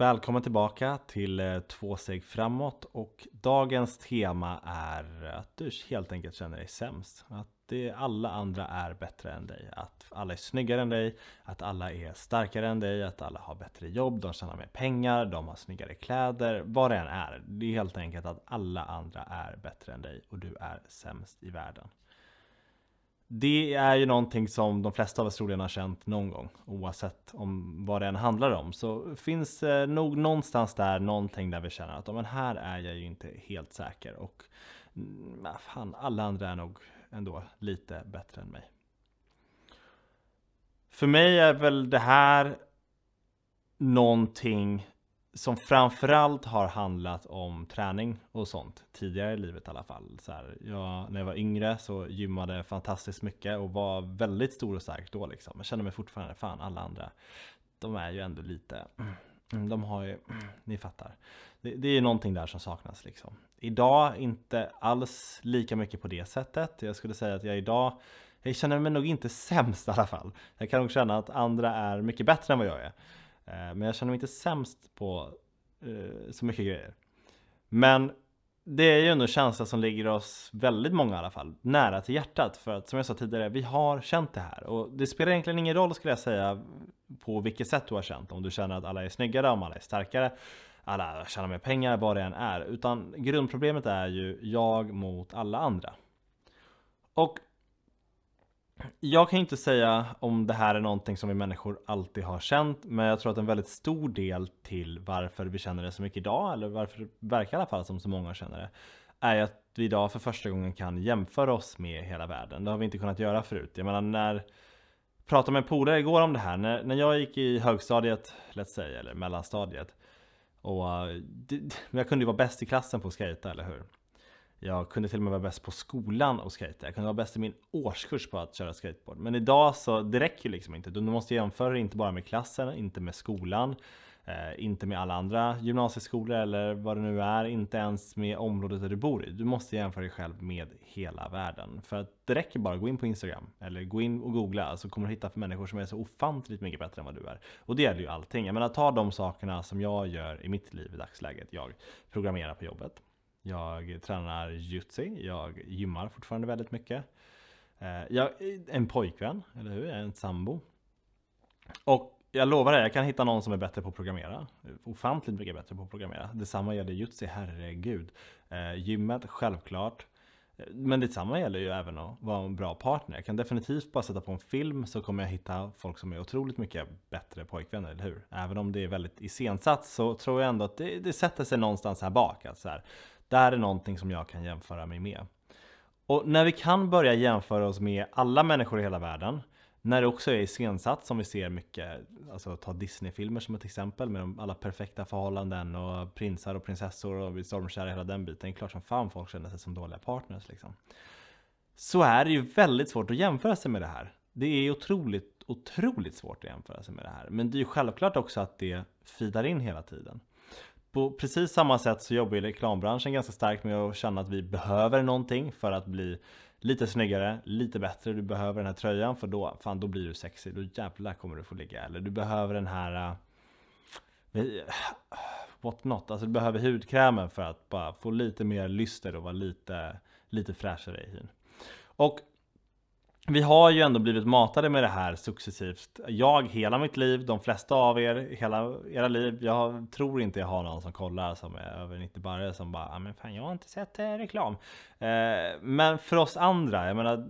Välkommen tillbaka till eh, Två steg framåt och dagens tema är att du helt enkelt känner dig sämst. Att det, alla andra är bättre än dig. Att alla är snyggare än dig, att alla är starkare än dig, att alla har bättre jobb, de tjänar mer pengar, de har snyggare kläder, vad det än är. Det är helt enkelt att alla andra är bättre än dig och du är sämst i världen. Det är ju någonting som de flesta av oss troligen har känt någon gång oavsett om vad det än handlar om. Så finns det nog någonstans där någonting där vi känner att men här är jag ju inte helt säker och mm, ah, fan, alla andra är nog ändå lite bättre än mig. För mig är väl det här någonting som framförallt har handlat om träning och sånt tidigare i livet i alla fall. Så här, jag, när jag var yngre så gymmade fantastiskt mycket och var väldigt stor och stark då liksom. Jag känner mig fortfarande, fan alla andra, de är ju ändå lite, mm, de har ju, mm, ni fattar. Det, det är ju någonting där som saknas liksom. Idag inte alls lika mycket på det sättet. Jag skulle säga att jag idag, jag känner mig nog inte sämst i alla fall. Jag kan nog känna att andra är mycket bättre än vad jag är. Eh, men jag känner mig inte sämst på uh, så mycket grejer. Men det är ju ändå en känsla som ligger oss, väldigt många i alla fall, nära till hjärtat. För att som jag sa tidigare, vi har känt det här. Och det spelar egentligen ingen roll skulle jag säga på vilket sätt du har känt. Om du känner att alla är snyggare, om alla är starkare, alla tjänar mer pengar, vad det än är. Utan grundproblemet är ju jag mot alla andra. Och jag kan inte säga om det här är någonting som vi människor alltid har känt, men jag tror att en väldigt stor del till varför vi känner det så mycket idag, eller varför det verkar i alla fall som så många känner det, är att vi idag för första gången kan jämföra oss med hela världen. Det har vi inte kunnat göra förut. Jag menar när jag pratade med en polare igår om det här, när, när jag gick i högstadiet, let's say, eller mellanstadiet, och eh, det, jag kunde ju vara bäst i klassen på att skejta, eller hur? Jag kunde till och med vara bäst på skolan och skejta. Jag kunde vara bäst i min årskurs på att köra skateboard. Men idag så, det räcker ju liksom inte. Du måste jämföra inte bara med klassen, inte med skolan, eh, inte med alla andra gymnasieskolor eller vad det nu är, inte ens med området där du bor i. Du måste jämföra dig själv med hela världen. För att det räcker bara att gå in på Instagram eller gå in och googla så kommer du hitta för människor som är så ofantligt mycket bättre än vad du är. Och det gäller ju allting. Jag menar ta de sakerna som jag gör i mitt liv i dagsläget. Jag programmerar på jobbet. Jag tränar jutsi, jag gymmar fortfarande väldigt mycket. Eh, jag är en pojkvän, eller hur? Jag är en sambo. Och jag lovar dig, jag kan hitta någon som är bättre på att programmera. Ofantligt mycket bättre på att programmera. Detsamma gäller jutsi, herregud. Eh, gymmet, självklart. Eh, men detsamma gäller ju även att vara en bra partner. Jag kan definitivt bara sätta på en film så kommer jag hitta folk som är otroligt mycket bättre pojkvänner, eller hur? Även om det är väldigt iscensatt så tror jag ändå att det, det sätter sig någonstans här bak. Att så här, där är någonting som jag kan jämföra mig med. Och när vi kan börja jämföra oss med alla människor i hela världen, när det också är iscensatt som vi ser mycket, alltså ta Disney-filmer som ett exempel med alla perfekta förhållanden och prinsar och prinsessor och vi stormkära hela den biten. Det är klart som fan folk känner sig som dåliga partners liksom. Så är det ju väldigt svårt att jämföra sig med det här. Det är otroligt, otroligt svårt att jämföra sig med det här. Men det är ju självklart också att det fidar in hela tiden på precis samma sätt så jobbar ju reklambranschen ganska starkt med att känna att vi behöver någonting för att bli lite snyggare, lite bättre. Du behöver den här tröjan för då, fan, då blir du sexig. Då jävlar kommer du få ligga. Eller du behöver den här uh, what not, alltså du behöver hudkrämen för att bara få lite mer lyster och vara lite, lite fräschare i hyn. Och vi har ju ändå blivit matade med det här successivt. Jag hela mitt liv, de flesta av er hela era liv. Jag tror inte jag har någon som kollar som är över 90 barre som bara, ah, men fan jag har inte sett eh, reklam. Eh, men för oss andra, jag menar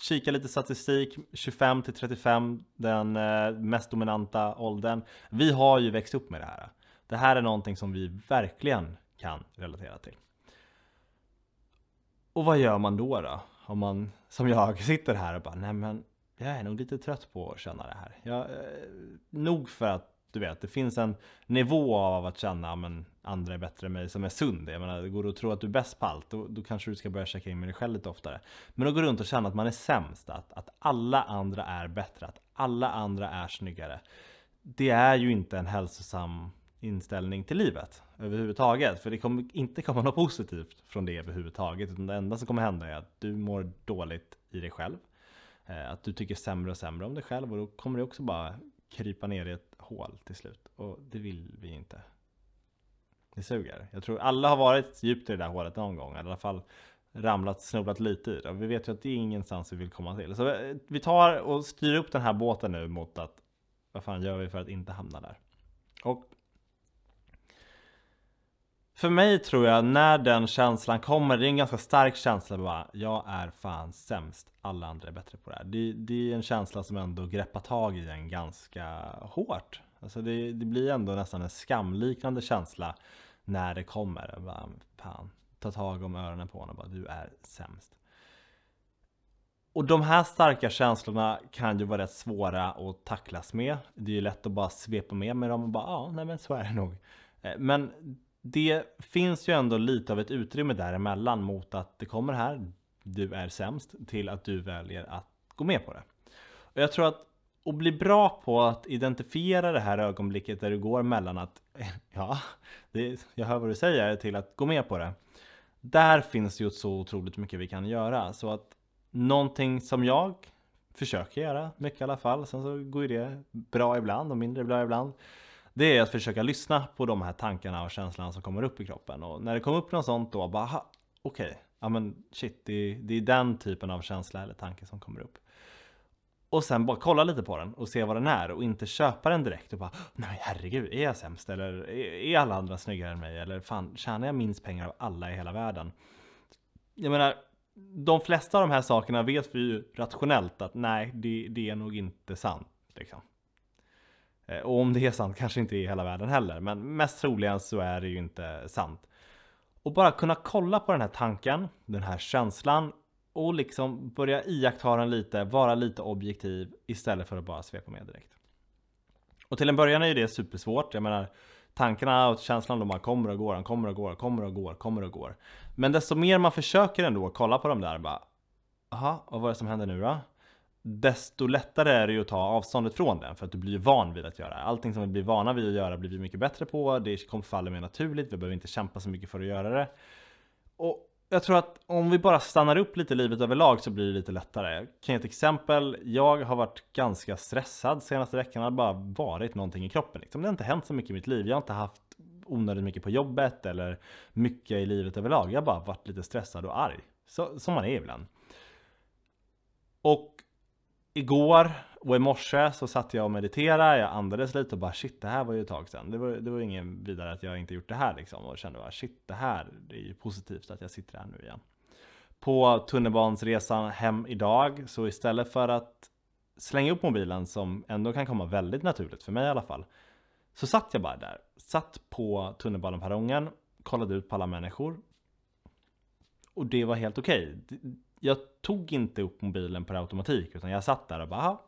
kika lite statistik, 25 till 35, den eh, mest dominanta åldern. Vi har ju växt upp med det här. Det här är någonting som vi verkligen kan relatera till. Och vad gör man då då? Om man som jag sitter här och bara nej men jag är nog lite trött på att känna det här. Jag, eh, nog för att du vet, det finns en nivå av att känna men andra är bättre än mig som är sund. Jag menar, det går att tro att du är bäst på allt, då, då kanske du ska börja checka in med dig själv lite oftare. Men att gå runt och känna att man är sämst, att, att alla andra är bättre, att alla andra är snyggare. Det är ju inte en hälsosam inställning till livet överhuvudtaget. För det kommer inte komma något positivt från det överhuvudtaget. Utan det enda som kommer hända är att du mår dåligt i dig själv. Eh, att du tycker sämre och sämre om dig själv och då kommer det också bara krypa ner i ett hål till slut och det vill vi inte. Det suger. Jag tror alla har varit djupt i det där hålet någon gång, eller i alla fall ramlat, snubblat lite i det. Och vi vet ju att det är ingenstans vi vill komma till. Så eh, vi tar och styr upp den här båten nu mot att vad fan gör vi för att inte hamna där? Och för mig tror jag när den känslan kommer, det är en ganska stark känsla bara Jag är fan sämst, alla andra är bättre på det här Det, det är en känsla som ändå greppar tag i en ganska hårt Alltså det, det blir ändå nästan en skamliknande känsla när det kommer bara, fan, Ta tag om öronen på honom och bara du är sämst och de här starka känslorna kan ju vara rätt svåra att tacklas med. Det är ju lätt att bara svepa med med dem och bara ja, nej men så är det nog. Eh, men det finns ju ändå lite av ett utrymme däremellan mot att det kommer här, du är sämst, till att du väljer att gå med på det. Och jag tror att att bli bra på att identifiera det här ögonblicket där du går mellan att ja, det, jag hör vad du säger till att gå med på det. Där finns ju så otroligt mycket vi kan göra så att någonting som jag försöker göra mycket i alla fall, sen så går ju det bra ibland och mindre bra ibland det är att försöka lyssna på de här tankarna och känslorna som kommer upp i kroppen. Och när det kommer upp något sånt då, bara okej, okay, ja men shit, det är, det är den typen av känsla eller tanke som kommer upp. Och sen bara kolla lite på den och se vad den är och inte köpa den direkt och bara Nej herregud, är jag sämst? Eller är alla andra snyggare än mig? Eller fan, tjänar jag minst pengar av alla i hela världen? Jag menar, de flesta av de här sakerna vet vi ju rationellt att nej, det, det är nog inte sant. Liksom. Eh, och om det är sant kanske inte är i hela världen heller, men mest troligen så är det ju inte sant. Och bara kunna kolla på den här tanken, den här känslan och liksom börja iaktta den lite, vara lite objektiv istället för att bara svepa med direkt. Och till en början är det supersvårt, jag menar tankarna ah, och känslan de bara kommer och går, kommer och går, kommer och går, kommer och går. Men desto mer man försöker ändå kolla på dem där bara, Jaha, och vad är det som händer nu då? Desto lättare är det ju att ta avståndet från den för att du blir van vid att göra. Allting som vi blir vana vid att göra blir vi mycket bättre på. Det kommer falla mer naturligt. Vi behöver inte kämpa så mycket för att göra det. Och jag tror att om vi bara stannar upp lite i livet överlag så blir det lite lättare. Jag kan ge ett exempel. Jag har varit ganska stressad senaste veckan. Det har bara varit någonting i kroppen. Liksom. Det har inte hänt så mycket i mitt liv. Jag har inte haft onödigt mycket på jobbet eller mycket i livet överlag. Jag har bara varit lite stressad och arg. Så, som man är ibland. Och igår och i morse så satt jag och mediterade, jag andades lite och bara shit det här var ju ett tag sedan. Det var, det var ingen vidare att jag inte gjort det här liksom och kände bara shit det här det är ju positivt att jag sitter här nu igen. På tunnelbansresan hem idag så istället för att slänga upp mobilen som ändå kan komma väldigt naturligt för mig i alla fall. Så satt jag bara där, satt på tunnelbaneperrongen, kollade ut på alla människor. Och det var helt okej. Okay jag tog inte upp mobilen per automatik utan jag satt där och bara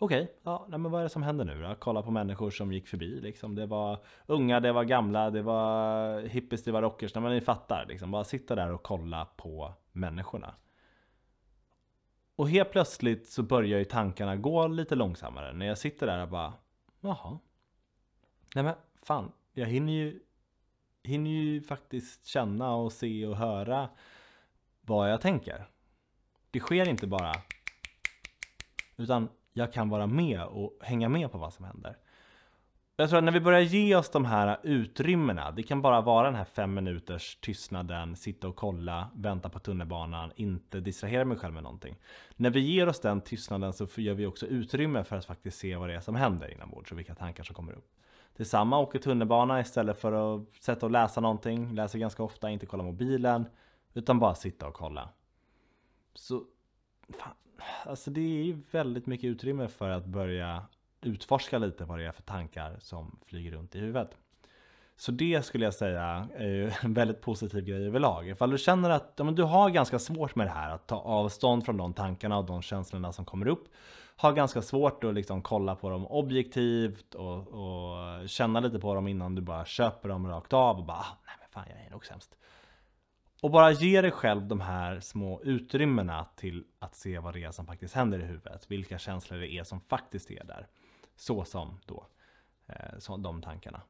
Okej, okay, ja, men vad är det som händer nu då? Kolla på människor som gick förbi liksom. Det var unga, det var gamla, det var hippies, det var rockers. nej Men ni fattar liksom. Bara sitta där och kolla på människorna. Och helt plötsligt så börjar ju tankarna gå lite långsammare. När jag sitter där och bara Jaha. Nej men fan, jag hinner ju hinner ju faktiskt känna och se och höra vad jag tänker. Det sker inte bara utan jag kan vara med och hänga med på vad som händer. Jag tror att när vi börjar ge oss de här utrymmena, det kan bara vara den här fem minuters tystnaden, sitta och kolla, vänta på tunnelbanan, inte distrahera mig själv med någonting. När vi ger oss den tystnaden så gör vi också utrymme för att faktiskt se vad det är som händer inombords och vilka tankar som kommer upp. Detsamma, åker tunnelbana istället för att sätta och läsa någonting, läser ganska ofta, inte kolla mobilen, utan bara sitta och kolla. Så fan, alltså det är ju väldigt mycket utrymme för att börja utforska lite vad det är för tankar som flyger runt i huvudet. Så det skulle jag säga är ju en väldigt positiv grej överlag. Ifall du känner att ja, men du har ganska svårt med det här, att ta avstånd från de tankarna och de känslorna som kommer upp. Har ganska svårt att liksom kolla på dem objektivt och, och känna lite på dem innan du bara köper dem rakt av och bara ah, nej men fan jag är nog sämst. Och bara ge dig själv de här små utrymmena till att se vad det är som faktiskt händer i huvudet. Vilka känslor det är som faktiskt är där. Så som då eh, så de tankarna.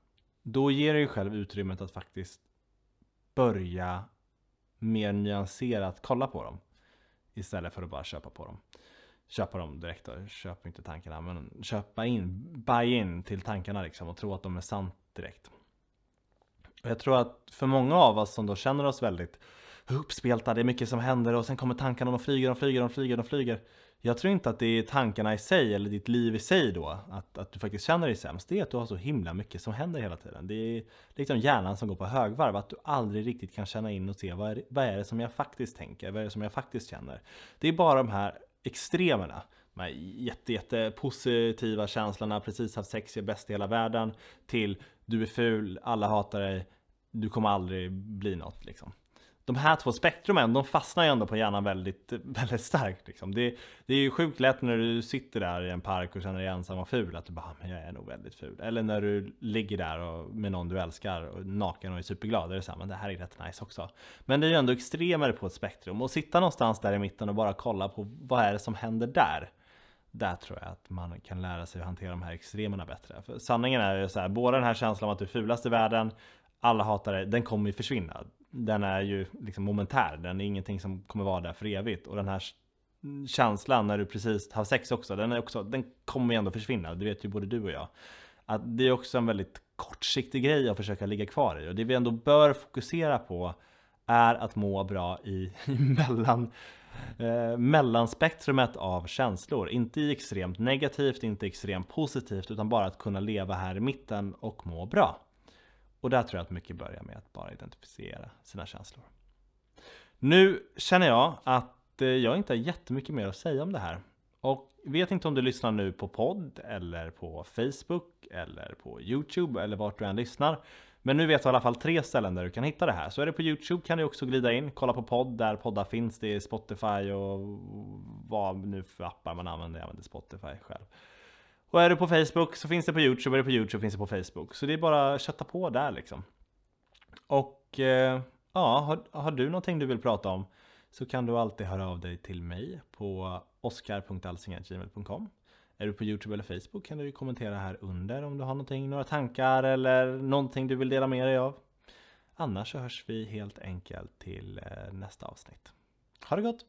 Då ger du dig själv utrymmet att faktiskt börja mer nyanserat kolla på dem. Istället för att bara köpa på dem. köpa dem direkt då. Köp inte tankarna, men köpa in, buy in till tankarna liksom och tro att de är sant direkt. Och jag tror att för många av oss som då känner oss väldigt uppspelta, det är mycket som händer och sen kommer tankarna, de flyger, de flyger, de flyger, de flyger. Jag tror inte att det är tankarna i sig eller ditt liv i sig då, att, att du faktiskt känner dig sämst. Det är att du har så himla mycket som händer hela tiden. Det är liksom hjärnan som går på högvarv, att du aldrig riktigt kan känna in och se vad är, vad är det som jag faktiskt tänker, vad är det som jag faktiskt känner. Det är bara de här extremerna. Här jätte, jätte positiva känslorna, precis haft sex, är bäst i hela världen, till du är ful, alla hatar dig, du kommer aldrig bli något liksom de här två spektrumen, de fastnar ju ändå på hjärnan väldigt, väldigt starkt. Liksom. Det, det, är ju sjukt lätt när du sitter där i en park och känner dig ensam och ful, att du bara, ah, men jag är nog väldigt ful. Eller när du ligger där och, med någon du älskar, och naken och är superglad, är det så här, men det här är rätt nice också. Men det är ju ändå extremare på ett spektrum, och sitta någonstans där i mitten och bara kolla på vad är det som händer där. Där tror jag att man kan lära sig att hantera de här extremerna bättre. För sanningen är ju så här, både den här känslan av att du är fulast i världen, alla hatar dig, den kommer ju försvinna den är ju liksom momentär, den är ingenting som kommer vara där för evigt. Och den här känslan när du precis har sex också, den, är också, den kommer ju ändå försvinna, det vet ju både du och jag. Att det är också en väldigt kortsiktig grej att försöka ligga kvar i. Och det vi ändå bör fokusera på är att må bra i, i mellan, eh, mellanspektrumet av känslor. Inte i extremt negativt, inte extremt positivt, utan bara att kunna leva här i mitten och må bra. Och där tror jag att mycket börjar med att bara identifiera sina känslor. Nu känner jag att eh, jag inte har jättemycket mer att säga om det här. Och vet inte om du lyssnar nu på podd eller på Facebook eller på Youtube eller vart du än lyssnar. Men nu vet du i alla fall tre ställen där du kan hitta det här. Så är det på Youtube kan du också glida in, kolla på podd där poddar finns. Det är Spotify och vad nu för appar man använder. Jag använder Spotify själv. Och är du på Facebook så finns det på Youtube, är du på Youtube finns det på Facebook. Så det är bara att kötta på där liksom. Och eh, ja, har, har, du någonting du vill prata om så kan du alltid höra av dig till mig på oskar.alsing.gmail.com är du på Youtube eller Facebook kan du kommentera här under om du har någonting, några tankar eller någonting du vill dela med dig av. Annars så hörs vi helt enkelt till eh, nästa avsnitt. Ha det gott!